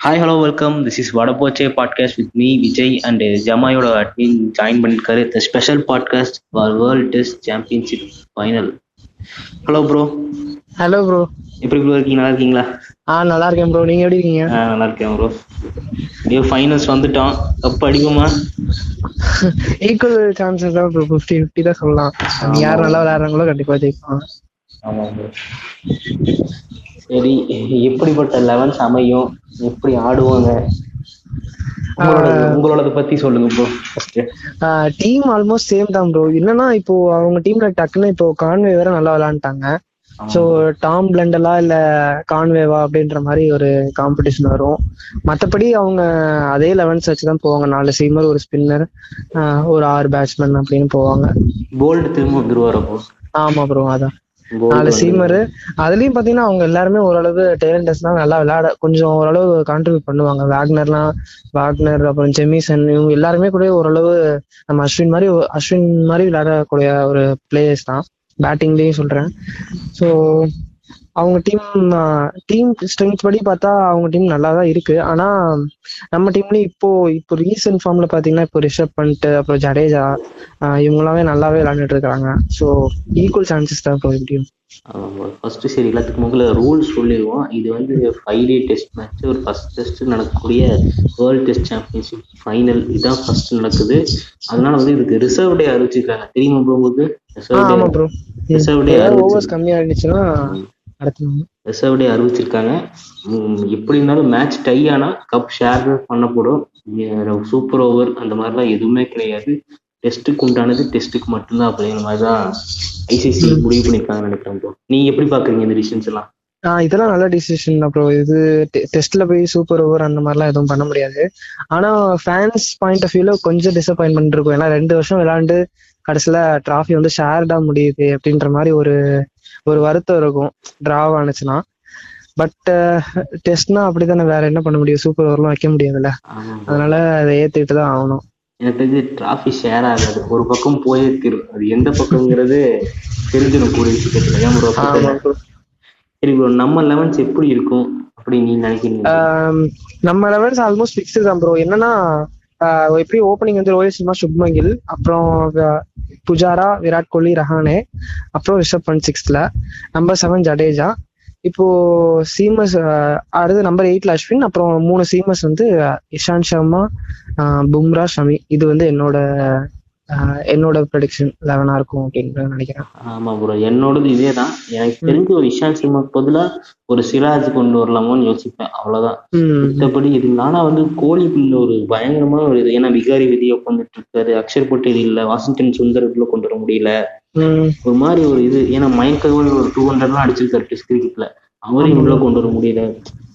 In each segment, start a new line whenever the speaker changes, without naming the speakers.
Hi hello welcome this is Vadapochche podcast with me Vijay and ஜமாயோட admin join பண்ணிருக்காரு the special podcast for world test championship final hello bro
hello bro
எப்படி bro இருக்கீங்க? நல்லா இருக்கீங்களா?
ஆ நல்லா இருக்கேன் bro நீங்க எப்படி இருக்கீங்க?
ஆ, நல்லா இருக்கேன் ப்ரோ ஐயோ ஃபைனல்ஸ் வந்துட்டோம். கப் அடிக்குமா
ஈக்குவல் சான்சஸ் தான் ப்ரோ ஃபிஃப்டி ஃபிஃப்டி தான் சொல்லலாம். யார் நல்லா விளையாடுறாங்களோ கண்டிப்பா ஜெயிப்பாங்க.
ஆமாம் ப்ரோ சரி எப்படிப்பட்ட லெவன்ஸ் அமையும்? எப்படி ஆடுவாங்க? உங்களோட பத்தி சொல்லுங்க ப்ரோ
டீம் ஆல்மோஸ்ட் சேம் தான் ப்ரோ என்னன்னா இப்போ அவங்க டீம்ல டக்குன்னு இப்போ கான்வே வேற நல்லா விளையாண்டுட்டாங்க. ஸோ டாம் பிளண்டலா இல்ல கான்வேவா அப்படின்ற மாதிரி ஒரு காம்படிஷன் வரும். மற்றபடி அவங்க அதே லெவன்ஸ் வச்சு தான் போவாங்க. நாலு சீமர் ஒரு ஸ்பின்னர் ஒரு ஆறு பேட்ஸ்மேன் அப்படின்னு போவாங்க.
போல்டு திரும்ப வந்துருவார்
ஆமா ப்ரோ அதான். நாலு சீமரு அதுலயும் பாத்தீங்கன்னா அவங்க எல்லாருமே ஓரளவு டேலண்டர்ஸ் தான் நல்லா விளையாட கொஞ்சம் ஓரளவு கான்ட்ரிபியூட் பண்ணுவாங்க. வேக்னர்லாம் வாக்னர் அப்புறம் ஜெமிசன் இவங்க எல்லாருமே கூட ஓரளவு நம்ம அஸ்வின் மாதிரி அஸ்வின் மாதிரி விளையாடக்கூடிய ஒரு பிளேயர்ஸ் தான். பேட்டிங்லயும் சொல்றேன். ஸோ அவங்க டீம் டீம் ஸ்ட்ரென்த் படி பார்த்தா அவங்க டீம் நல்லா தான் இருக்கு. ஆனா நம்ம டீம்லயும் இப்போ இப்போ ரீசன்ட் ஃபார்ம்ல பாத்தீங்கன்னா இப்போ ரிஷப் பண்ணிட்டு அப்புறம் ஜடேஜா இவங்களாவே நல்லாவே விளையாண்டுட்டு இருக்காங்க. ஸோ ஈக்குவல் சான்சஸ் தான் இப்போ எப்படியும்.
ஃபர்ஸ்ட் சரி எல்லாத்துக்கும் முதல்ல ரூல்ஸ் சொல்லிடுவோம். இது வந்து ஃபைவ் டே டெஸ்ட் மேட்ச் ஒரு ஃபர்ஸ்ட் டெஸ்ட் நடக்கக்கூடிய வேர்ல்ட் டெஸ்ட் சாம்பியன்ஷிப் ஃபைனல் இதுதான் ஃபர்ஸ்ட் நடக்குது. அதனால வந்து இதுக்கு ரிசர்வ் டே அறிவிச்சிருக்காங்க. தெரியுமா ப்ரோ உங்களுக்கு? Reserve day reserve day
overs கம்மியா இருந்துச்சுன்னா நடத்தணும்
ரிசர்வ் டே அறிவிச்சிருக்காங்க எப்படி இருந்தாலும் மேட்ச் டை ஆனா கப் ஷேர் பண்ணப்படும். சூப்பர் ஓவர் அந்த மாதிரிலாம் எதுவுமே கிடையாது. டெஸ்ட்டுக்கு உண்டானது டெஸ்ட்டுக்கு மட்டும்தான் அப்படிங்கிற மாதிரி தான் ஐசிசி முடிவு பண்ணிருக்காங்கன்னு நினைக்கிறேன் ப்ரோ நீங்க எப்படி பாக்குறீங்க இந்த டிசிஷன்ஸ் எல்லாம்?
இதெல்லாம் நல்ல டிசிஷன் ப்ரோ இது டெஸ்ட்ல போய் சூப்பர் ஓவர் அந்த மாதிரிலாம் எதுவும் பண்ண முடியாது. ஆனா ஃபேன்ஸ் பாயிண்ட் ஆஃப் வியூல கொஞ்சம் டிசப்பாயின்மெண்ட் இருக்கும். ஏன்னா ரெண்டு வருஷம் விளையாண்டு கடைசியில டிராஃபி வந்து ஷேர்டா முடியுது அப்படின்ற மாதிரி ஒரு ஒரு வருத்தம் இருக்கும். டிராவ் ஆனிச்சுன்னா பட் டெஸ்ட்னா அப்படித்தானே வேற என்ன பண்ண முடியும்? சூப்பர் ஓவர்லாம் வைக்க முடியாதுல்ல. அதனால அதை ஏத்துக்கிட்டு தான் ஆகணும்.
எனக்கு தெரிஞ்சு டிராஃபி ஷேர் ஆகாது. ஒரு பக்கம் போயே தீரும் அது எந்த பக்கம்ங்கிறது தெரிஞ்சிடும் கூடிய சீக்கிரத்துல ஏன். சரி ப்ரோ நம்ம லெவன்ஸ் எப்படி இருக்கும்? அப்படி நீ நினைக்கிறீங்க?
நம்ம லெவல்ஸ் ஆல்மோஸ்ட் ஃபிக்ஸ்டு தான் ப்ரோ என்னன்னா எப்படி ஓப்பனிங் வந்து ரோஹித் சர்மா சுப்மங்கில் அப்புறம் புஜாரா விராட் கோலி ரஹானே அப்புறம் ரிஷப் பண்ட் சிக்ஸ்த்ல நம்பர் செவன் ஜடேஜா. இப்போ சீமஸ் அடுத்து நம்பர் எயிட்ல அஸ்வின் அப்புறம் மூணு சீமஸ் வந்து இஷாந்த் சர்மா பும்ரா ஷமி. இது வந்து என்னோட என்னோட ப்ரெடிக்ஷன் லெவனா இருக்கும் அப்படின்னு நினைக்கிறேன்.
ஆமா ப்ரோ என்னோடது இதே தான் எனக்கு தெரிஞ்ச ஒரு இஷாந்த் சர்மாக்கு பதிலா ஒரு சிராஜ் கொண்டு வரலாமோன்னு யோசிப்பேன். அவ்வளவுதான். மத்தபடி இது ஆனா வந்து கோலிக்குள்ள ஒரு பயங்கரமான ஒரு இது. ஏன்னா விகாரி விதியை உட்காந்துட்டு இருக்காரு அக்ஷர் பட்டேல் இல்ல. வாஷிங்டன் சுந்தர் உள்ள கொண்டு வர முடியல. ஒரு மாதிரி ஒரு இது. ஏன்னா மயங்க் அகர்வால் ஒரு டூ ஹண்ட்ரட்லாம் அடிச்சிருக்காரு டெஸ்ட் கிரிக்கெட்ல அவரையும் உள்ள கொண்டு வர முடியல.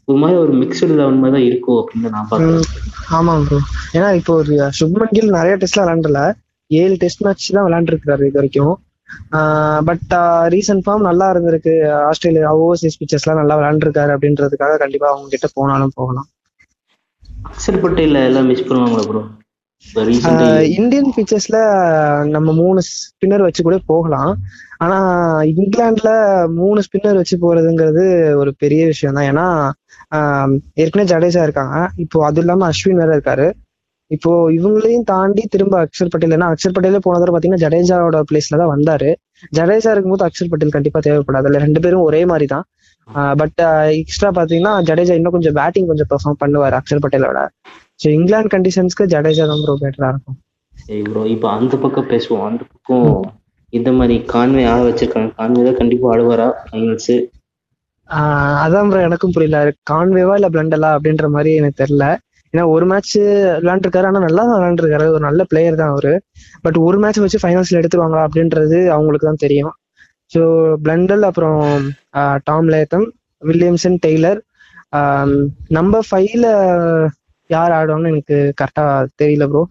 ஒரு மாதிரி ஒரு மிக்சடு லெவன் மாதிரி தான் இருக்கும் அப்படின்னு நான் பாக்குறேன்
ஆமா ப்ரோ ஏன்னா இப்போ ஒரு சுப்மன் கில் நிறைய டெஸ்ட்ல விளையாண்டல ஏழு டெஸ்ட் மேட்ச் தான் விளையாண்டுருக்காரு இது வரைக்கும். பட் ரீசன்ட் ஃபார்ம் நல்லா இருந்திருக்கு. ஆஸ்திரேலியா ஓவர்சீஸ் பிச்சர்ஸ் எல்லாம் நல்லா விளையாண்டுருக்காரு அப்படின்றதுக்காக கண்டிப்பா அவங்க கிட்ட போனாலும் போகலாம்.
அக்ஷர் பட்டேல் எல்லாம் மிஸ் பண்ணுவாங்களா ப்ரோ
இந்தியன் பிச்சர்ஸ்ல நம்ம மூணு ஸ்பின்னர் வச்சு கூட போகலாம். ஆனா இங்கிலாந்துல மூணு ஸ்பின்னர் வச்சு போறதுங்கிறது ஒரு பெரிய விஷயம் தான் ஏன்னா ஏற்கனவே ஜடேஜா இருக்காங்க. இப்போ அது இல்லாம அஸ்வின் வேற இருக்காரு. இப்போ இவங்களையும் தாண்டி திரும்ப அக்ஷர் பட்டேல் ஏன்னா அக்ஷர் பட்டேலே போன தடவை பாத்தீங்கன்னா ஜடேஜாவோட பிளேஸ்ல தான் வந்தாரு. ஜடேஜா இருக்கும்போது அக்ஷர் பட்டேல் கண்டிப்பா தேவைப்படாது. இல்ல ரெண்டு பேரும் ஒரே மாதிரி தான் பட் எக்ஸ்ட்ரா பாத்தீங்கன்னா ஜடேஜா இன்னும் கொஞ்சம் பேட்டிங் கொஞ்சம் பெர்ஃபார்ம் பண்ணுவார் அக்ஷர் பட்டேலோட. ஸோ இங்கிலாந்து கண்டிஷன்ஸ்க்கு ஜடேஜா தான் ப்ரோ பெட்டரா இருக்கும்.
சரி ப்ரோ இப்போ அந்த பக்கம் பேசுவோம். அந்த பக்கம் இந்த மாதிரி கான்வே ஆட வச்சிருக்காங்க. கான்வே தான் கண்டிப்பா ஆடுவாரா ஃபைனல்ஸ்
அதான் ப்ரோ எனக்கும் புரியல. கான்வேவா இல்ல பிளண்டலா அப்படின்ற மாதிரி எனக்கு தெரியல. ஏன்னா ஒரு மேட்ச் விளையாண்டுருக்காரு. ஆனா நல்லா தான் விளையாண்டுருக்காரு. ஒரு நல்ல பிளேயர் தான் அவரு. பட் ஒரு மேட்ச் வச்சு ஃபைனல்ஸ்ல எடுத்துருவாங்களா அப்படின்றது அவங்களுக்கு தான் தெரியும். ஸோ பிளண்டல் அப்புறம் Tom Latham Williamson Taylor number ஃபைவ்ல யார் ஆடுவாங்கன்னு எனக்கு கரெக்டா தெரியல ப்ரோ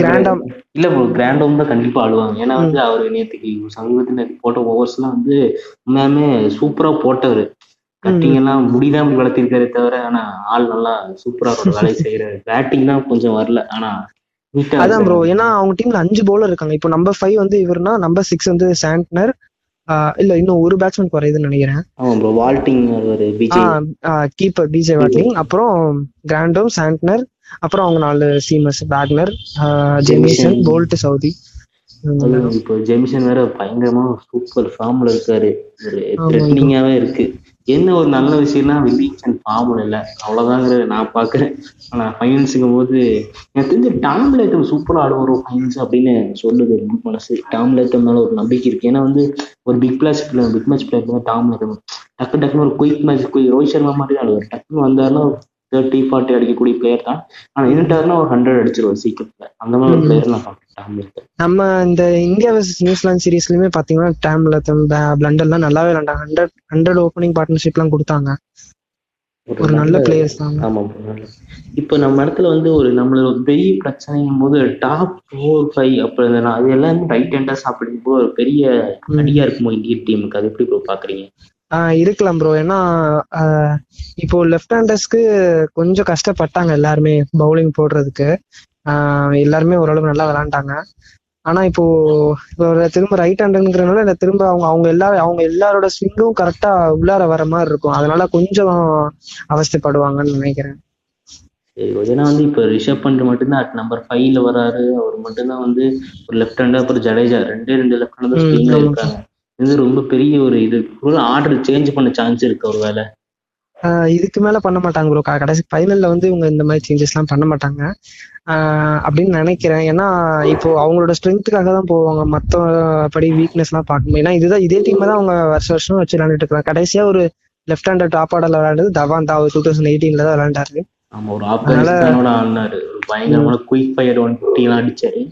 Grandam.
இல்ல ப்ரோ கிராண்டோம் தான் கண்டிப்பா ஆடுவாங்க. ஏன்னா வந்து அவரு நேத்துக்கு சமீபத்துல போட்ட ஓவர்ஸ் எல்லாம் வந்து உண்மையாலுமே சூப்பரா போட்டவர். கட்டிங் எல்லாம் முடிதான் வளர்த்திருக்காரு தவிர ஆனா ஆள் நல்லா சூப்பரா அவரோட வேலையை செய்யறாரு பேட்டிங் தான் கொஞ்சம் வரல. ஆனா
அதான் ப்ரோ. ஏன்னா அவங்க டீம்ல அஞ்சு பவுலர் இருக்காங்க. இப்போ நம்பர் ஃபைவ் வந்து இவர்னா நம்பர் சிக்ஸ் வந்து சாண்ட்னர் இல்ல இன்னும் ஒரு பேட்ஸ்மேன் குறையுதுன்னு நினைக்கிறேன்.
வால்டிங் ஒரு
கீப்பர் பிஜே வாட்லிங் அப்புறம் கிராண்டோம் சாண்ட்னர் அப்புறம் அவங்க நாலு seamers Wagner Jamieson Boult Southee
இப்போ ஜெமிசன் வேற பயங்கரமா சூப்பர் ஃபார்ம்ல இருக்காரு. ஒரு த்ரெட்னிங்காவே இருக்கு. என்ன ஒரு நல்ல விஷயம்னா வில்லிங்ஸ் அண்ட் ஃபார்முல இல்லை அவ்வளோதாங்கிறத நான் பார்க்குறேன். ஆனால் ஃபைனல்ஸுங்கும் போது எனக்கு தெரிஞ்ச டாம் லேட்டம் சூப்பராக ஆடுவாரோ ஃபைனல்ஸ் அப்படின்னு சொல்லுது என் மனசு. டாம் லேட்டம் மேலே ஒரு நம்பிக்கை இருக்கு. ஏன்னா வந்து ஒரு பிக் பிளாஸ் player big match player Tom Latham டக்கு டக்குன்னு ஒரு குயிக் மேட்ச் ரோஹித் சர்மா மாதிரி ஆடுவார். டக்குன்னு வந்தாருன்னா தேர்ட்டி ஃபார்ட்டி அடிக்கக்கூடிய பிளேயர் தான். ஆனா இருட்டாருன்னா ஒரு ஹண்ட்ரட் அடிச்சிருவார் சீக்கிரத்துல. அந்த மாதிரி ஒரு பிளேயர் நான்
நம்ம இந்த இந்தியா வர்சஸ் நியூசிலாந்து சீரீஸ்லயுமே பாத்தீங்கன்னா டேம்ல பிளண்டர்லாம் நல்லாவே விளாண்டாங்க ஹண்ட்ரட் ஹண்ட்ரட் ஓப்பனிங் பார்ட்னர்ஷிப் எல்லாம் கொடுத்தாங்க. ஒரு நல்ல பிளேயர்ஸ் தான்.
ஆமா இப்போ நம்ம இடத்துல வந்து ஒரு நம்மளோட பெரிய பிரச்சனைங்கும் போது டாப் ஃபோர் ஃபைவ் இருந்ததுன்னா அது எல்லாமே ரைட் ஹேண்டர்ஸ் அப்படிங்கும்போது ஒரு பெரிய அடியா இருக்குமோ இந்தியன் டீமுக்கு அது எப்படி பாக்குறீங்க?
இருக்கலாம் ப்ரோ ஏன்னா இப்போ லெஃப்ட் ஹேண்டர்ஸ்க்கு கொஞ்சம் கஷ்டப்பட்டாங்க எல்லாருமே பவுலிங் போடுறதுக்கு. எல்லாருமே ஓரளவு நல்லா விளையாண்டாங்க ஆனா இப்போ திரும்ப ரைட் ஹேண்டர்ங்கிறனால இந்த திரும்ப அவங்க அவங்க எல்லாரும் அவங்க எல்லாரோட ஸ்விங்கும் கரெக்டா உள்ளார வர மாதிரி இருக்கும். அதனால கொஞ்சம் அவஸ்தைப்படுவாங்கன்னு நினைக்கிறேன்.
ஏன்னா வந்து இப்போ ரிஷப் பண்ட் மட்டும்தான் அட் நம்பர் ஃபைவ்ல வராரு. அவர் மட்டும்தான் வந்து ஒரு லெஃப்ட் ஹேண்டர் அப்புறம் ஜடேஜா. ரெண்டே ரெண்டு லெஃப்ட் ஹேண்டர். இருக்காங்க. இது ரொம்ப பெரிய ஒரு இது. ஆர்டர் சேஞ்ச் பண்ண சான்ஸ் இருக்கு ஒரு வேலை
இதுக்கு மேல பண்ண மாட்டாங்க ப்ரோ கடைசி ஃபைனல்ல வந்து இவங்க இந்த மாதிரி சேஞ்சஸ் எல்லாம் பண்ண மாட்டாங்க. அப்படின்னு நினைக்கிறேன். ஏன்னா இப்போ அவங்களோட ஸ்ட்ரென்த்துக்காக தான் போவாங்க. மத்தபடி வீக்னஸ் எல்லாம் பார்க்கணும் ஏன்னா இதுதான் இதே டீம் தான் அவங்க வருஷம் வருஷம் வச்சு விளையாண்டுட்டு இருக்காங்க. கடைசியா ஒரு லெஃப்ட் ஹேண்டர் டாப் ஆர்டர்ல விளையாண்டது தவான் தாவ் டூ தௌசண்ட் எயிட்டீன்ல தான் விளையாண்டாரு.
ஆமா ஒரு ஆப்கானிஸ்தானோட ஆடினாரு. பயங்கரமான குயிக் ஃபயர் ஒன் அடிச்சாரு.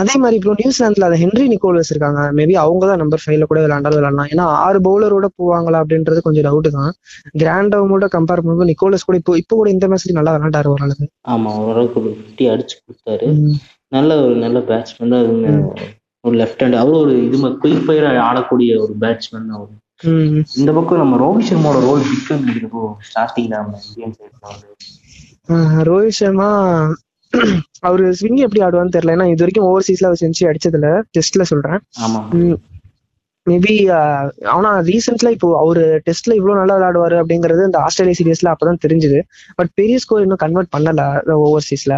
அதே மாதிரி இப்போ நியூசிலாந்துல அதை ஹென்ரி நிக்கோலஸ் இருக்காங்க. மேபி அவங்க தான் நம்பர் ஃபைவ்ல கூட விளையாண்டாலும் விளையாடலாம். ஏன்னா ஆறு பவுலரோட போவாங்களா அப்படின்றது கொஞ்சம் டவுட் தான். கிராண்டோமோட கம்பேர் பண்ணும்போது நிக்கோலஸ் கூட இப்போ இப்போ கூட இந்த மேட்ச்ல நல்லா விளையாண்டாரு ஓரளவு.
ஆமா ஓரளவுக்கு ஒரு ஃபிஃப்டி அடிச்சு கொடுத்தாரு. நல்ல ஒரு நல்ல பேட்ஸ்மேன் தான் ஒரு லெஃப்ட் ஹேண்ட் அவரும் ஒரு இது குயிக் ஃபயர் ஆடக்கூடிய ஒரு பேட்ஸ்மேன் அவரு. இந்த பக்கம் நம்ம ரோஹித் சர்மாவோட ரோல் பிக் இப்போ ஸ்டார்டிங்ல நம்ம இந்தியன் சைட்ல வந்து.
ரோஹித் சர்மா அவரு ஸ்விங் எப்படி ஆடுவான்னு தெரியல. ஏன்னா இது வரைக்கும் ஓவர்சீஸ்ல அவர் செஞ்சு அடிச்சதுல டெஸ்ட்ல சொல்றேன். மேபி ஆனா ரீசெண்ட்ல இப்போ அவரு டெஸ்ட்ல இவ்வளவு நல்லா விளையாடுவாரு அப்படிங்கிறது இந்த ஆஸ்திரேலியா சீரியஸ்ல அப்பதான் தெரிஞ்சுது. பட் பெரிய ஸ்கோர் இன்னும் கன்வெர்ட் பண்ணல ஓவர்சீஸ்ல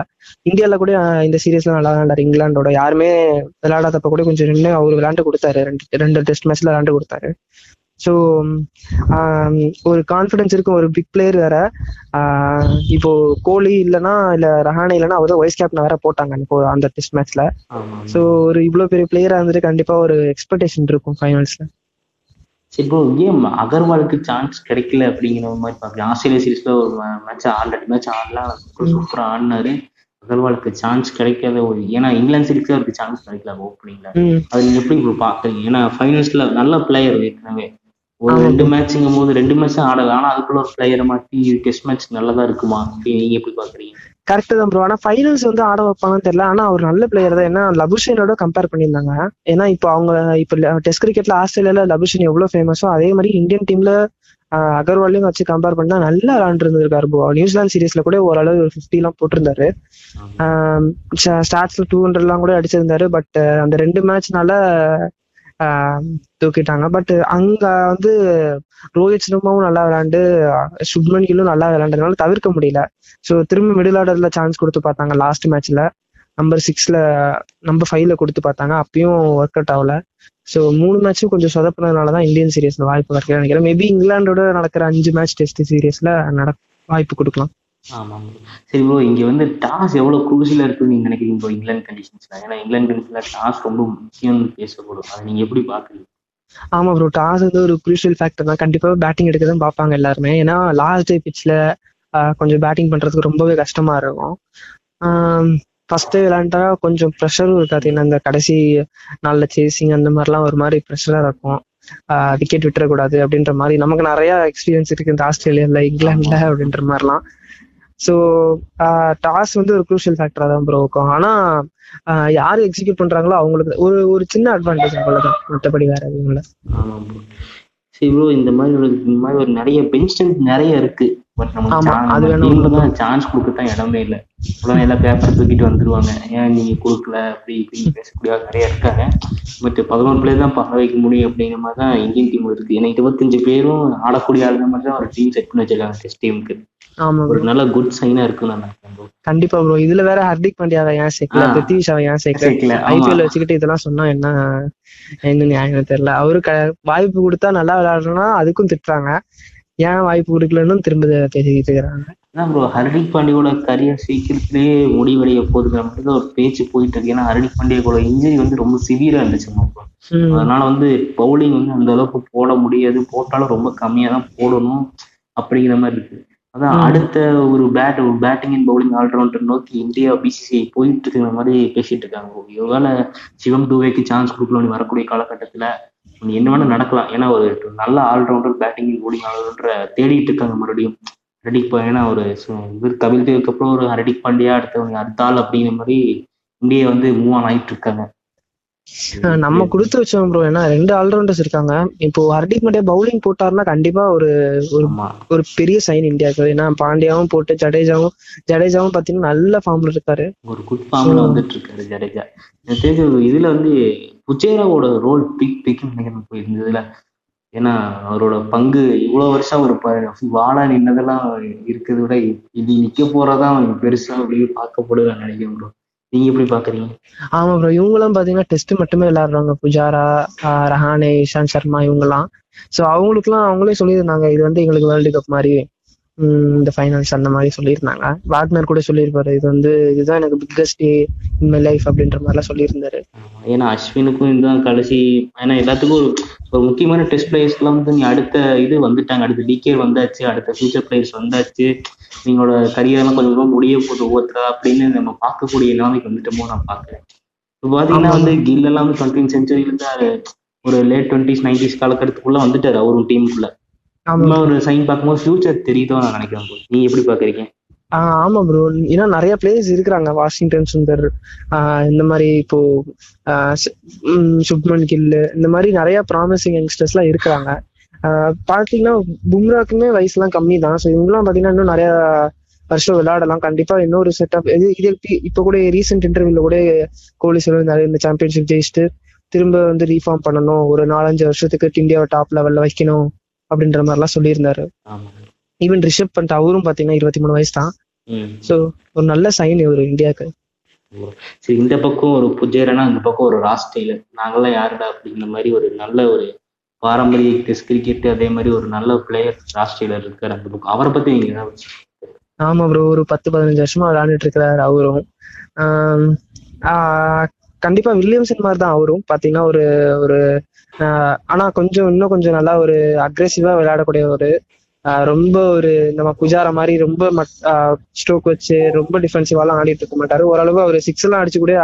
இந்தியால கூட இந்த சீரியஸ்ல நல்லா விளையாண்டாரு. இங்கிலாண்டோட யாருமே விளையாடாதப்ப கூட கொஞ்சம் நின்று அவர் விளையாண்டு கொடுத்தாரு. ரெண்டு ரெண்டு டெஸ்ட் மேட்ச்ல விளையாண்டு கொடுத்தாரு. ஸோ ஒரு கான்ஃபிடன்ஸ் இருக்கும். ஒரு பிக் பிளேயர் வேற. இப்போ கோலி இல்லைன்னா இல்ல ரஹானே இல்லைன்னா அவர் வைஸ் கேப்டன் வேற போட்டாங்க. இப்போ அந்த டெஸ்ட் மேட்ச்ல ஸோ ஒரு இவ்வளவு பெரிய பிளேயரா இருந்துட்டு கண்டிப்பா ஒரு எக்ஸ்பெக்டேஷன் இருக்கும் ஃபைனல்ஸ்ல
சரி ப்ரோ ஏன் அகர்வாலுக்கு சான்ஸ் கிடைக்கல அப்படிங்கிற மாதிரி பாக்குறேன் ஆஸ்திரேலியா சீரீஸ்ல ஒரு மேட்ச் ஆல்ரெடி மேட்ச் ஆடலாம் சூப்பரா ஆடினாரு. அகர்வாலுக்கு சான்ஸ் கிடைக்காத ஒரு ஏன்னா இங்கிலாந்து சீரீஸ்ல அவருக்கு சான்ஸ் கிடைக்கல. ஓப்பனிங்ல அது நீங்க எப்படி பாக்குறீங்க ஏன்னா ஃபைனல்ஸ்ல நல்ல பிளேயர் ஏற்கனவே. ஒரு. ரெண்டு மேட்ச்ங்கும் போது ரெண்டு மேட்ச் ஆடல. ஆனா அதுக்குள்ள ஒரு பிளேயரை மாத்தி டெஸ்ட் மேட்ச் நல்லதா இருக்குமா? நீங்க எப்படி பாக்குறீங்க?
கரெக்ட் தான் ப்ரோ ஆனா ஃபைனல்ஸ் வந்து ஆட வைப்பாங்கன்னு தெரியல. ஆனா அவர் நல்ல பிளேயர் தான். ஏன்னா லபுஷனோட கம்பேர் பண்ணியிருந்தாங்க. ஏன்னா இப்போ அவங்க இப்போ டெஸ்ட் கிரிக்கெட்ல ஆஸ்திரேலியால லபுஷன் எவ்வளவு ஃபேமஸோ அதே மாதிரி இந்தியன் டீம்ல அகர்வாலையும் வச்சு கம்பேர் பண்ணா நல்லா விளாண்டுருந்திருக்காரு ப்ரோ நியூசிலாந்து சீரீஸ்ல கூட ஓரளவு ஒரு ஃபிஃப்டி எல்லாம் போட்டிருந்தாரு. ஸ்டார்ட்ஸ்ல டூ ஹண்ட்ரட் எல்லாம் கூட அடிச்சிருந்தாரு. பட் அந்த ரெண்டு மேட்ச்னால தூக்கிட்டாங்க. பட் அங்க வந்து ரோஹித் சர்மாவும் நல்லா விளையாண்டு சுப்மன் கில்லும் நல்லா விளையாண்டதுனால தவிர்க்க முடியல. ஸோ திரும்ப மிடில் ஆர்டர்ல சான்ஸ் கொடுத்து பார்த்தாங்க லாஸ்ட் மேட்ச்ல நம்பர் சிக்ஸ்ல நம்பர் ஃபைவ்ல கொடுத்து பார்த்தாங்க. அப்பயும் ஒர்க் அவுட் ஆகல. ஸோ மூணு மேட்சும் கொஞ்சம் சொதப்பினதுனால தான் இந்தியன் சீரீஸ்ல வாய்ப்பு கிடைக்கல நினைக்கிறேன். மேபி இங்கிலாண்டோட நடக்கிற அஞ்சு மேட்ச் டெஸ்ட் சீரீஸ்ல நட வாய்ப்பு கொடுக்கலாம்.
ஆமா bro. சரி ப்ரோ இங்க வந்து டாஸ் எவ்வளவு குரூசியலா இருக்குன்னு நீங்க நினைக்கிறீங்க ப்ரோ இங்கிலாந்து கண்டிஷன்ஸ்ல ஏன்னா இங்கிலாந்து கண்டிஷன்ல டாஸ் ரொம்ப முக்கியம்னு பேசப்படும். அதை நீங்க எப்படி பாக்குறீங்க
ஆமா ப்ரோ டாஸ் வந்து ஒரு குரூஷியல் ஃபேக்டர் தான். கண்டிப்பா பேட்டிங் எடுக்க தான் பார்ப்பாங்க எல்லாருமே. ஏன்னா லாஸ்ட் டே கொஞ்சம் பேட்டிங் பண்றதுக்கு ரொம்பவே கஷ்டமா இருக்கும். ஃபர்ஸ்ட் விளையாண்டா கொஞ்சம் ப்ரெஷரும் இருக்காது. ஏன்னா இந்த கடைசி நாள்ல சேசிங் அந்த மாதிரிலாம் ஒரு மாதிரி ப்ரெஷரா இருக்கும். விக்கெட் விட்டுறக்கூடாது அப்படின்ற மாதிரி. நமக்கு நிறைய எக்ஸ்பீரியன்ஸ் இருக்கு இந்த ஆஸ்திரேலியால இங்கிலாந்துல அப்படின்ற மாதிரிலாம். ஸோ டாஸ் வந்து ஒரு குரூஷியல் ஃபேக்டரா தான் ப்ரோ இருக்கும். ஆனா யாரு எக்ஸிக்யூட் பண்றாங்களோ அவங்களுக்கு ஒரு ஒரு சின்ன அட்வான்டேஜ் அவ்வளவுதான். மற்றபடி வேற எதுவும் இல்லை.
ஆமா ப்ரோ சரி ப்ரோ இந்த மாதிரி ஒரு இந்த மாதிரி ஒரு நிறைய பென்ஷன் நிறைய இருக்கு. பட் தான் சான்ஸ் கொடுக்கத்தான் இடமே இல்லை. அவ்வளோ எல்லா பேப்பர் தூக்கிட்டு வந்துருவாங்க. ஏன் நீங்க கொடுக்கல? அப்படி இப்படின்னு பேசக்கூடிய நிறைய இருக்காங்க. பட் பதினோரு பிளேயர் தான் பணம் வைக்க முடியும் அப்படிங்கிற மாதிரி தான் இந்தியன் டீம் இருக்கு. ஏன்னா இருபத்தஞ்சு பேரும் ஆடக்கூடிய ஆளுங்க மாதிரி தான் ஒரு டீம் செட் பண்ணி வச்சிருக்காங்க டெஸ்ட் டீமுக்கு
ஆமா
ஒரு. நல்ல குட் சைனா bro.
கண்டிப்பா ப்ரோ இதுல வேற ஹர்திக் பாண்டியாவை ஏன் சேர்க்கல. பிருத்திவிஷாவை ஏன் சேர்க்கல. ஐபிஎல் வச்சுக்கிட்டு இதெல்லாம் சொன்னா என்ன என்ன நியாயம் தெரியல. அவரு வாய்ப்பு கொடுத்தா நல்லா விளையாடுறோம்னா அதுக்கும் திட்டுறாங்க. ஏன் வாய்ப்பு கொடுக்கலன்னு திரும்ப பேசிக்கிட்டு இருக்கிறாங்க.
ப்ரோ ஹர்திக் பாண்டியோட கரியர் சீக்கிரத்திலேயே முடிவடைய போகுதுங்கிற மாதிரி தான் ஒரு பேச்சு போயிட்டு இருக்கு. ஏன்னா ஹர்திக் பாண்டியோட இன்ஜுரி வந்து ரொம்ப சிவியரா இருந்துச்சு. அதனால வந்து பவுலிங் வந்து அந்த அளவுக்கு போட முடியாது. போட்டாலும் ரொம்ப கம்மியா தான் போடணும் அப்படிங்கிற மாதிரி இருக்கு. அதான். அடுத்த ஒரு பேட் ஒரு பேட்டிங் அண்ட் பவுலிங் ஆல்ரவுண்டர் நோக்கி இந்தியா பிசிசிஐ போயிட்டு இருக்கிற மாதிரி பேசிட்டு இருக்காங்க ஒருவேளை சிவம் துவேக்கு சான்ஸ் கொடுக்கணும் வரக்கூடிய காலகட்டத்துல என்ன வேணா நடக்கலாம். ஏன்னா ஒரு நல்ல ஆல்ரவுண்டர் பேட்டிங் பவுலிங் ஆல்ரவுண்டரை தேடிட்டு இருக்காங்க மறுபடியும். ஹர்திக் பா ஏன்னா ஒரு இவர் கபில் தேவுக்கு அப்புறம் ஒரு ஹர்திக் பாண்டியா அடுத்தவங்க அடுத்த ஆள் அப்படிங்கிற மாதிரி இந்தியா வந்து மூவ் ஆன் ஆயிட்டு இருக்காங்க.
நம்ம கொடுத்து வச்சோம் ப்ரோ ஏன்னா ரெண்டு ஆல்ரவுண்டர்ஸ் இருக்காங்க. இப்போ ஹர்திக் பாண்டியா பவுலிங் போட்டாருன்னா கண்டிப்பா ஒரு ஒரு பெரிய சைன் இந்தியாவுக்கு. ஏன்னா பாண்டியாவும் போட்டு ஜடேஜாவும் ஜடேஜாவும் பாத்தீங்கன்னா நல்ல ஃபார்ம்ல இருக்காரு.
ஒரு குட் ஃபார்ம்ல வந்துட்டு இருக்காரு ஜடேஜா. எனக்கு தெரிஞ்சு இதுல வந்து புஜேராவோட ரோல் பிக் பிக்னு நினைக்கிறேன் போயிருந்ததுல ஏன்னா அவரோட பங்கு இவ்வளவு வருஷம் ஒரு ப- வாழா நின்னதெல்லாம் இருக்கிறத விட இது நிக்க போறதான் பெருசா அப்படின்னு பார்க்கப்படுது நான் நினைக்கிறேன் bro. நீங்க எப்படி பாக்குறீங்க?
ஆமா ப்ரோ இவங்கெல்லாம் பாத்தீங்கன்னா டெஸ்ட் மட்டுமே விளையாடுறாங்க. புஜாரா ரஹானே இஷாந்த் சர்மா இவங்கெல்லாம். சோ அவங்களுக்குலாம் அவங்களே சொல்லியிருந்தாங்க இது வந்து எங்களுக்கு வேர்ல்டு கப் மாதிரி. இந்த ஃபைனல்ஸ் அந்த மாதிரி சொல்லியிருந்தாங்க. வாக்னர் கூட சொல்லியிருப்பாரு இது வந்து இதுதான் எனக்கு biggest day in my life அப்படின்ற மாதிரிலாம் சொல்லியிருந்தாரு.
ஏன்னா அஸ்வினுக்கும் இதுதான் கடைசி ஏன்னா எல்லாத்துக்கும் ஒரு முக்கியமான டெஸ்ட் பிளேயர்ஸ்லாம் வந்து நீ அடுத்த இது வந்துட்டாங்க. அடுத்த டிகே வந்தாச்சு அடுத்த ஃபியூச்சர் பிளேயர்ஸ் வந்தாச்சு. நீங்களோட கரியர்லாம் கொஞ்சம் கொஞ்சமா முடிய போகுது ஒவ்வொருத்தரா அப்படின்னு நம்ம பார்க்கக்கூடிய நிலைமைக்கு வந்துட்டோமோ நான் பார்க்கிறேன் இப்போ பாத்தீங்கன்னா வந்து கில் எல்லாம் டுவெண்ட்டி சென்ச்சுரியில இருந்து ஒரு லேட் டுவெண்ட்டிஸ் நைன்டிஸ் காலகட்டத்துக்குள்ள வந்துட்டாரு அவரும் டீமுக்குள்ள ஒரு சைன் பார்க்கும்போது ஃபியூச்சர் தெரியுதோ நான் நினைக்கிறேன். நீங்க எப்படி பாக்குறீங்க
ஆஹ் ஆமா ப்ரோ ஏன்னா நிறைய பிளேயர்ஸ் இருக்கிறாங்க. வாஷிங்டன் சுந்தர் ஆஹ் இந்த மாதிரி இப்போ சுப்மன் கில்லு இந்த மாதிரி நிறைய ப்ராமிசிங் யங்ஸ்டர்ஸ் எல்லாம் இருக்கிறாங்க. பாத்தீங்கன்னா பும்ராக்குமே வயசுலாம் கம்மி தான் ஸோ இவங்கெல்லாம் பாத்தீங்கன்னா இன்னும் நிறைய வருஷம் விளையாடலாம். கண்டிப்பா இன்னொரு செட்டப் இது இது இப்ப- இப்ப கூட ரீசெண்ட் இன்டர்வியூல கூட கோலி சொல்லியிருந்தாரு இந்த சாம்பியன்ஷிப் ஜெயிச்சுட்டு திரும்ப வந்து ரீஃபார்ம் பண்ணணும். ஒரு நாலஞ்சு வருஷத்துக்கு இந்தியாவை டாப் லெவல்ல வைக்கணும். அப்படின்ற மாதிரிலாம் சொல்லியிருந்தாரு. ஈவன் ரிஷப் பண்ணிட்டு அவரும் பாத்தீங்கன்னா இருபத்தி மூணு வயசு தான் ஸோ ஒரு நல்ல சைன் இவர் இந்தியாவுக்கு.
சரி இந்த பக்கம் ஒரு புஜேரனா இந்த பக்கம் ஒரு ராஸ் டெய்லர். நாங்கெல்லாம் யாருடா அப்படிங்கிற மாதிரி ஒரு நல்ல ஒரு பாரம்பரிய டெஸ்ட் கிரிக்கெட் அதே மாதிரி ஒரு நல்ல பிளேயர் ராஸ் டெய்லர் இருக்காரு அந்த பக்கம். அவரை பத்தி நீங்க
ஆமா ப்ரோ ஒரு பத்து பதினஞ்சு வருஷமா விளையாண்டுட்டு இருக்கிறாரு அவரும். கண்டிப்பா வில்லியம்சன் மாதிரி தான் அவரும். பாத்தீங்கன்னா ஒரு ஒரு ஆனா கொஞ்சம் இன்னும் கொஞ்சம் நல்லா ஒரு அக்ரெசிவா விளையாடக்கூடிய ஒரு ரொம்ப ஒரு நம்ம புஜாரா மாதிரி ரொம்ப ஸ்ட்ரோக் வச்சு ரொம்ப டிஃபென்சிவாலாம் ஆடிட்டு இருக்க மாட்டாரு. ஓரளவு அவர் சிக்ஸ் எல்லாம் அடிச்சு கூட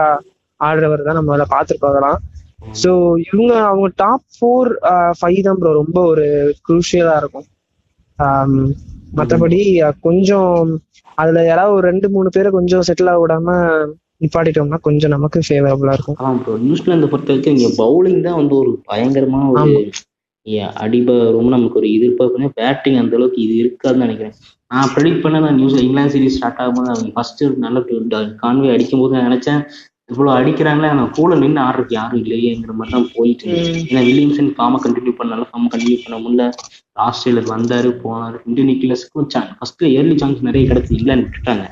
ஆடுறவர் தான் நம்ம அதில் பார்த்துட்டு பார்க்கலாம் ஸோ இவங்க அவங்க டாப் ஃபோர் ஃபைவ் தான் ப்ரோ ரொம்ப ஒரு குரூஷியலா இருக்கும். அஹ், கொஞ்சம் அதுல யாராவது ஒரு ரெண்டு மூணு பேரை கொஞ்சம் செட்டில் ஆக விடாம நிப்பாட்டிட்டோம்னா கொஞ்சம் நமக்கு ஃபேவரபுளா இருக்கும்.
ஆமா ப்ரோ நியூசிலாந்து பொறுத்த வரைக்கும் இங்க பவுலிங் தான் வந்து ஒரு பயங்கரமான ஒரு அடிப ரொம்ப நமக்கு ஒரு எதிர்பார்ப்பு பேட்டிங் அந்த அளவுக்கு இது இருக்காதுன்னு நினைக்கிறேன். நான் ப்ரெடிக்ட் பண்ண நான் நியூஸ் இங்கிலாந்து சீரிஸ் ஸ்டார்ட் ஆகும்போது அவங்க ஃபர்ஸ்ட் நல்ல கான்வே அடிக்கும் போது நான் நினைச்சேன் இவ்வளவு அடிக்கிறாங்களே ஆனா கூட நின்று ஆடுறதுக்கு யாரும் இல்லையேங்கிற மாதிரி தான் போயிட்டு. ஏன்னா வில்லியம்சன் ஃபார்மை கண்டினியூ பண்ணாலும் ஃபார்ம் கண்டினியூ பண்ண முடியல. ஆஸ்திரேலியர் வந்தாரு போனாரு. இந்தியன் நிக்கிலஸ்க்கும் ஃபர்ஸ்ட் இயர்லி சான்ஸ் நிறைய கிடைச்சு இல்லைன்னு விட்டுட்டாங்க.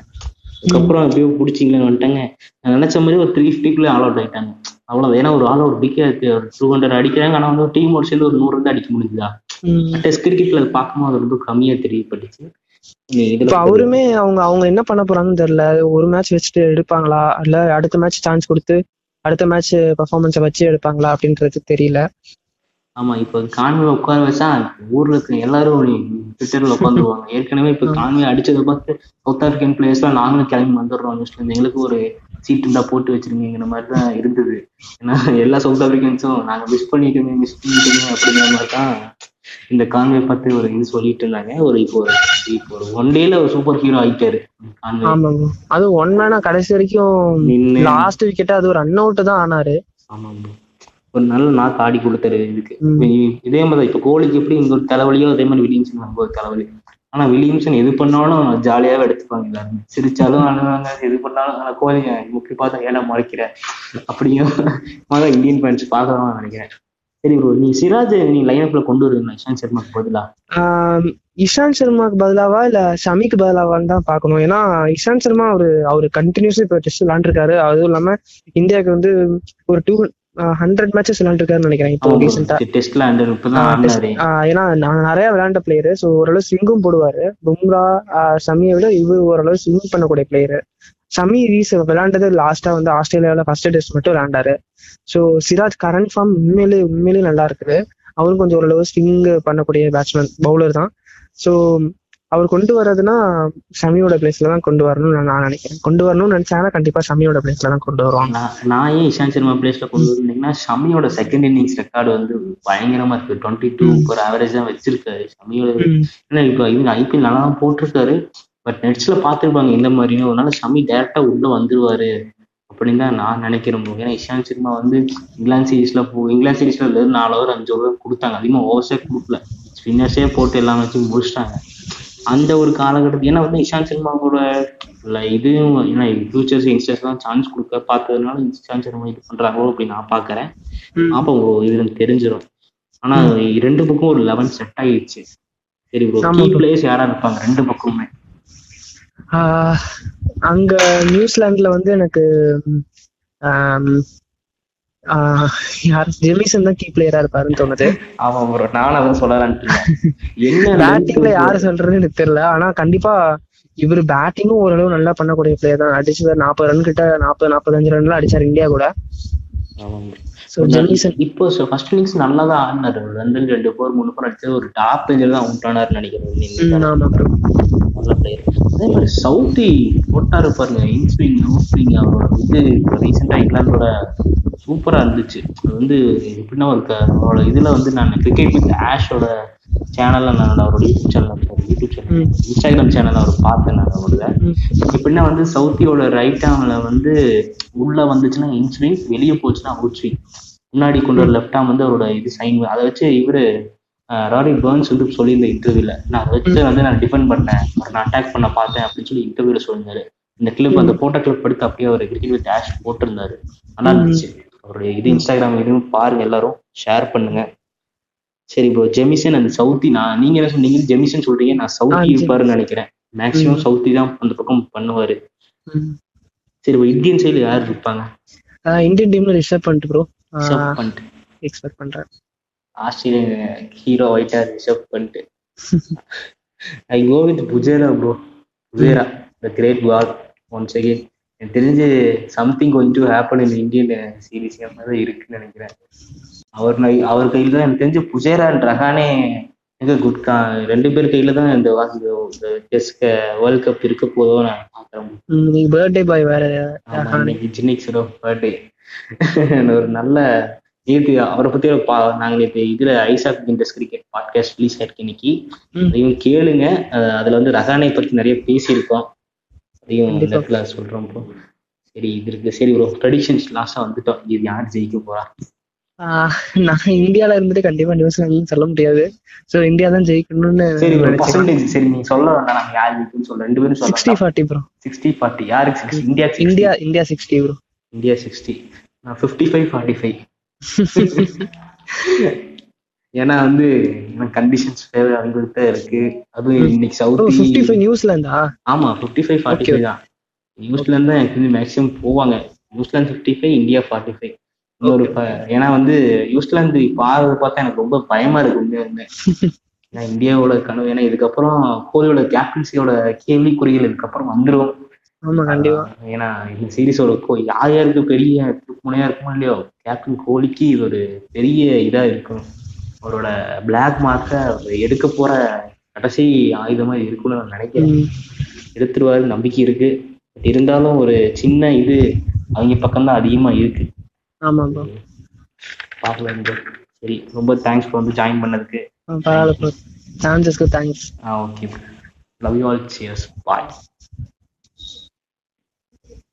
அதுக்கப்புறம் எப்படியோ பிடிச்சிங்களேன்னு வந்துட்டாங்க. நான் நினைச்ச மாதிரி ஒரு த்ரீ ஃபிஃப்டிக்குள்ளே ஆல் அவுட் ஆயிட்டாங்க. அவ்வளவு ஏன்னா ஒரு ஆல் அவுட் பிக்கே டூ ஹண்ட்ரட் அடிக்கிறாங்க. ஆனா வந்து டீமோட சேர்ந்து ஒரு நூறு வந்து அடிக்க முடிஞ்சுதா?
ம்.
டெஸ்ட் கிரிக்கெட்ல அது பார்க்கும்போது ரொம்ப கம்மியா தெரியப்பட்டுச்சு.
இப்ப அவருமே அவங்க அவங்க என்ன பண்ண போறாங்கன்னு தெரியல. ஒரு மேட்ச் வச்சுட்டு எடுப்பாங்களா? இல்ல அடுத்த மேட்ச் சான்ஸ் கொடுத்து அடுத்த மேட்ச் பெர்ஃபார்மன்ஸை வச்சு எடுப்பாங்களா அப்படின்றது தெரியல.
ஆமா இப்ப கான்வே உட்கார வச்சா ஊர்ல இருக்க எல்லாரும் ட்விட்டர்ல உட்காந்துருவாங்க. ஏற்கனவே இப்ப கான்வே அடிச்சதை பார்த்து சவுத் ஆப்பிரிக்கன் பிளேயர்ஸ் எல்லாம் நாங்களும் கிளம்பி வந்துடுறோம் நியூஸ்ல எங்களுக்கு ஒரு சீட் இருந்தா போட்டு வச்சிருங்கிற மாதிரி தான் இருந்தது. ஏன்னா எல்லா சவுத் ஆப்பிரிக்கன்ஸும் நாங்க மிஸ் பண்ணிட்டோமே மிஸ் பண்ணிட்டோமே அப்படிங்கிற மாதிரி தான் இந்த கான்வே பார்த்து ஒரு இது சொல்லிட்டு இருந்தாங்க. ஒரு இப்போ ஒரு இப்போ ஒரு ஒன் டேல ஒரு சூப்பர் ஹீரோ ஆயிட்டாரு.
அது ஒன் மேனா கடைசி வரைக்கும் லாஸ்ட் விக்கெட் அது ஒரு ரன் அவுட் தான் ஆனாரு.
ஆமா. ஒரு நல்ல நாக்கு ஆடி கொடுத்தாரு இதுக்கு
ம்.
இப்ப இ- இதே மாதிரி இப்ப கோலிக்கு எப்படி இங்க ஒரு தலைவலியோ அதே மாதிரி வில்லியம்சன் அங்க ஒரு தலைவலி. ஆனா வில்லியம்சன் எது பண்ணாலும் ஜாலியாவே எடுத்துப்பாங்க எல்லாரும். சிரிச்சாலும் அழுவாங்க எது பண்ணாலும் ஆனா கோலி முக்கிய பார்த்தா ஏன்னா முறைக்கிற அப்படிங்கிற மாதிரி இந்தியன் ஃபேன்ஸ் பார்க்கலாம் நினைக்கிறேன். சரி ப்ரோ நீ சிராஜ் நீ லைனப்ல கொண்டு வருவீங்களா? இஷாந்த் சர்மாக்கு பதிலா?
இஷாந்த் சர்மாக்கு பதிலாவா இல்ல ஷமிக்கு பதிலாவான்னு தான் பார்க்கணும். ஏன்னா இஷாந்த் சர்மா அவரு அவரு கண்டினியூஸா இப்போ டெஸ்ட் விளாண்டுருக்காரு அதுவும் இல்லாம இந்தியாவுக்கு வந்து ஒரு டூ ஹண்ட்ரட் மேட்சஸ் விளாண்டுருக்காருன்னு நினைக்கிறேன் இப்போ ரீசெண்டா ஏன்னா நான் நிறைய விளையாண்ட பிளேயரு ஸோ ஓரளவு ஸ்விங்கும் போடுவாரு. பும்ரா ஷமியை விட இவர் ஓரளவு ஸ்விங் பண்ணக்கூடிய பிளேயரு ஷமி ரீஸ் விளையாண்டது லாஸ்டா வந்து ஆஸ்திரேலியாவில் ஃபர்ஸ்ட் டெஸ்ட் மட்டும் விளையாண்டாரு. ஸோ சிராஜ் கரண்ட் ஃபார்ம் உண்மையிலே உண்மையிலேயே நல்லா இருக்குது. அவரும் கொஞ்சம் ஓரளவு ஸ்விங் பண்ணக்கூடிய பேட்ஸ்மேன் பவுலர் தான். ஸோ அவர் கொண்டு வர்றதுன்னா ஷமியோட பிளேஸ்ல தான் கொண்டு வரணும்னு நான் நான் நினைக்கிறேன். கொண்டு வரணும்னு நினைச்சாங்கன்னா கண்டிப்பா ஷமியோட பிளேஸ்ல தான் கொண்டு வருவாங்க.
நான் ஏன் இஷாந்த் சர்மா பிளேஸ்ல கொண்டு வந்தீங்கன்னா ஷமியோட செகண்ட் இன்னிங்ஸ் ரெக்கார்டு வந்து பயங்கரமா இருக்கு. டுவெண்ட்டி டூ ஒரு ஆவரேஜ் தான் வச்சிருக்காரு. ஷமியோட ஏன்னா இப்போ இவங்க ஐபிஎல் நல்லா தான் போட்டிருக்காரு. பட் நெட்ஸ்ல பார்த்துருப்பாங்க இந்த மாதிரியும். அதனால ஷமி டேரக்டா உள்ள வந்துருவாரு அப்படின்னு தான் நான் நினைக்கிறேன். ஏன்னா இஷாந்த் சர்மா வந்து இங்கிலாந்து சீரீஸ்ல போ இங்கிலாந்து சீரீஸ்ல நாலு ஓவர் அஞ்சு ஓவர் கொடுத்தாங்க. அதிகமாக ஓவர்ஸே கொடுக்கல. ஸ்பின்னர்ஸே போட்டு எல்லாம் வச்சு முடிச்சிட்டாங்க. அந்த ஒரு காலகட்டத்தில் ஏன்னா வந்து இஷாந்த் சர்மாவோட இல்ல இதுவும் ஏன்னா ஃபியூச்சர்ஸ் யங்ஸ்டர்ஸ்லாம் சான்ஸ் கொடுக்க பார்த்ததுனால இஷாந்த் சர்மா இது பண்றாங்களோ அப்படின்னு நான் பாக்குறேன். அப்போ இதுல தெரிஞ்சிடும் ஆனா ரெண்டு பக்கம் ஒரு லெவன் செட் ஆயிடுச்சு. சரி ப்ரோ கீ. பிளேயர்ஸ் யாரா இருப்பாங்க? ரெண்டு பக்கமுமே.
அங்க நியூசிலாந்துல வந்து எனக்கு யார்? ஜெமிசன் தான் கீ பிளேயரா இருப்பாருன்னு தோணுது.
ஆமா ப்ரோ அதான் சொல்லலான்ட்டு என்ன
பேட்டிங்ல யாரு சொல்றதுன்னு எனக்கு தெரியல. ஆனா கண்டிப்பா இவர் பேட்டிங்கும் ஓரளவு நல்லா பண்ணக்கூடிய பிளேயர் தான். அடிச்சு நாற்பது ரன் கிட்ட நாற்பது நாற்பத்தஞ்சு ரன்லாம் அடிச்சாரு இந்தியா கூட.
இப்போ ஃபர்ஸ்ட் இன்னிங்ஸ் நல்லா தான் ஆடினாரு. ரெண்டு ரெண்டு போர் மூணு போர் அடிச்சது ஒரு டாப் ரேஞ்சில் தான் அவுட் ஆனார்னு நினைக்கிறேன் நல்ல பிளேயர் அதே மாதிரி சவுத்தி போட்டாரு பாருங்க இன்ஸ்விங் அவுட்ஸ்விங் அவரோட இது இப்போ ரீசெண்டாக இங்கிலாந்தோட சூப்பரா இருந்துச்சு அது வந்து எப்படின்னா ஒரு அவரோட இதுல வந்து நான் கிரிக்கெட் வித் ஆஷோட சேனல்ல நான் அவரோட YouTube channel YouTube channel. Instagram channel அவர் பார்த்தேன் நான் அவரோட. எப்படின்னா வந்து சவுத்தியோட ரைட் ஆர்ம்ல வந்து உள்ள வந்துச்சுன்னா இன்ஸ்விங் வெளியே போச்சுன்னா அவுட் ஸ்விங் முன்னாடி கொண்டு வர லெஃப்ட் ஆர்ம் வந்து அவரோட இது சைன் அதை வச்சு இவரு ராரி பேர்ன்ஸ் வந்து சொல்லியிருந்த இன்டர்வியூல நான் வச்சு வந்து நான் டிஃபெண்ட் பண்ணேன். நான் அட்டாக் பண்ண பார்த்தேன். அப்படின்னு சொல்லி இன்டர்வியூல சொல்லியிருந்தாரு. இந்த கிளிப் அந்த போட்டோ கிளிப் எடுத்து அப்படியே அவர் கிரிக்கெட் வித் ஆஷ் போட்டிருந்தாரு. நல்லா இருந்துச்சு. அவருடைய இது இன்ஸ்டாகிராம் இதுவும் பாருங்க எல்லாரும். ஷேர் பண்ணுங்க. சரி ப்ரோ ஜெமிசன் அந்த சவுத்தி நான் நீங்க என்ன சொன்னீங்க? ஜெமிசன் சொல்றீங்க. நான் சவுத்தி இருப்பாருன்னு நினைக்கிறேன். மேக்ஸிமம் சவுத்தி தான் அந்த பக்கம் பண்ணுவாரு. சரி இப்போ இந்தியன் சைடுல யார் இருப்பாங்க?
இந்தியன் டீம்ல ரிஷப் பண்ணிட்டு ப்ரோ எக்ஸ்பெக்ட் பண்றேன்.
ஆஸ்திரேலியன் ஹீரோ ஆயிட்டா Rishabh Pant I go with Pujara bro Pujara the great God once again எனக்கு தெரிஞ்சு something going to happen in Indian series மாதிரி இருக்குன்னு நினைக்கிறேன். அவர் அவர் கையில தான் எனக்கு தெரிஞ்சு புஜேரா அண்ட் ரஹானே எங்க குட் கா ரெண்டு பேர் கையில தான் இந்த டெஸ்ட் வேர்ல்ட் கப் இருக்க போதோ நான் பாக்குறேன்.
நீங்க பர்த்டே பாய் வேற
இன்னைக்கு ஜினிக்ஸோட பர்த்டே ஒரு நல்ல நேற்று அவரை பத்தி பா நாங்க நேற்று இதுல Isaac Indus cricket podcast release ஆயிருக்கு இன்னைக்கு. அதையும் கேளுங்க. அதுல வந்து ரஹானை பத்தி நிறைய பேசியிருக்கோம். அதையும். இடத்துல சொல்றோம் ப்ரோ சரி இது இருக்கு. சரி ப்ரோ ப்ரெடிக்ஷன்ஸ் லாஸ்டா வந்துட்டோம். இது யார் ஜெயிக்க போறா?
நான் இந்தியால இருந்துட்டு கண்டிப்பா நியூசிலாந்து சொல்ல முடியாது. சோ இந்தியா தான் ஜெயிக்கணும்னு
சரி பர்சன்டேஜ் சரி நீங்க சொல்ல வேண்டாம். நாங்க யார் ஜெயிக்கும்னு சொல்ல ரெண்டு பேரும் சொல்லலாம்.
ஃபார்ட்டி ப்ரோ
சிக்ஸ்டி ஃபார்ட்டி யாருக்கு sixty India
India India sixty bro
India sixty நான் ஃபிஃப்டி ஃபைவ் ஃபார்ட்டி ஃபைவ் ஏன்னா வந்து எனக்கு கண்டிஷன்ஸ் ஃபேவர் அவங்கள்ட்ட இருக்கு. அதுவும் இன்னைக்கு
ஃபிஃப்டி ஃபைவ் நியூசிலாந்தா
ஆமா fifty five forty
Okay.
Five தான். நியூசிலாந்து தான் எனக்கு மேக்ஸிமம் போவாங்க. New Zealand fifty five India forty five இன்னொரு ப- ஏன்னா வந்து நியூசிலாந்து இப்போ ஆடுறத பார்த்தா எனக்கு ரொம்ப பயமா இருக்கு உண்மையா ஏன்னா இந்தியாவோட கனவு ஏன்னா இதுக்கப்புறம் கோலியோட கேப்டன்சியோட கேள்விக்குறிகள் இதுக்கப்புறம் வந்துரும்.
ஆமா கண்டிப்பா.
ஏன்னா இந்த சீரிஸோட கோ யார் யாருக்கு பெரிய முனையா இருக்குமோ இல்லையோ கேப்டன் கோலிக்கு இது ஒரு பெரிய இதா இருக்கும். அவரோட பிளாக் மார்க்கை எடுக்க போற கடைசி ஆயுதமா இருக்கும்னு நான் நினைக்கிறேன். எடுத்துருவாரு நம்பிக்கை இருக்கு. இருந்தாலும் ஒரு சின்ன இது அவங்க பக்கம்தான் அதிகமா இருக்கு.
ஆமா
bro. சரி ரொம்ப தேங்க்ஸ் வந்து ஜாயின் பண்ணதுக்கு.
சான்சஸ்க்கு thanks
ah okay love you all cheers bye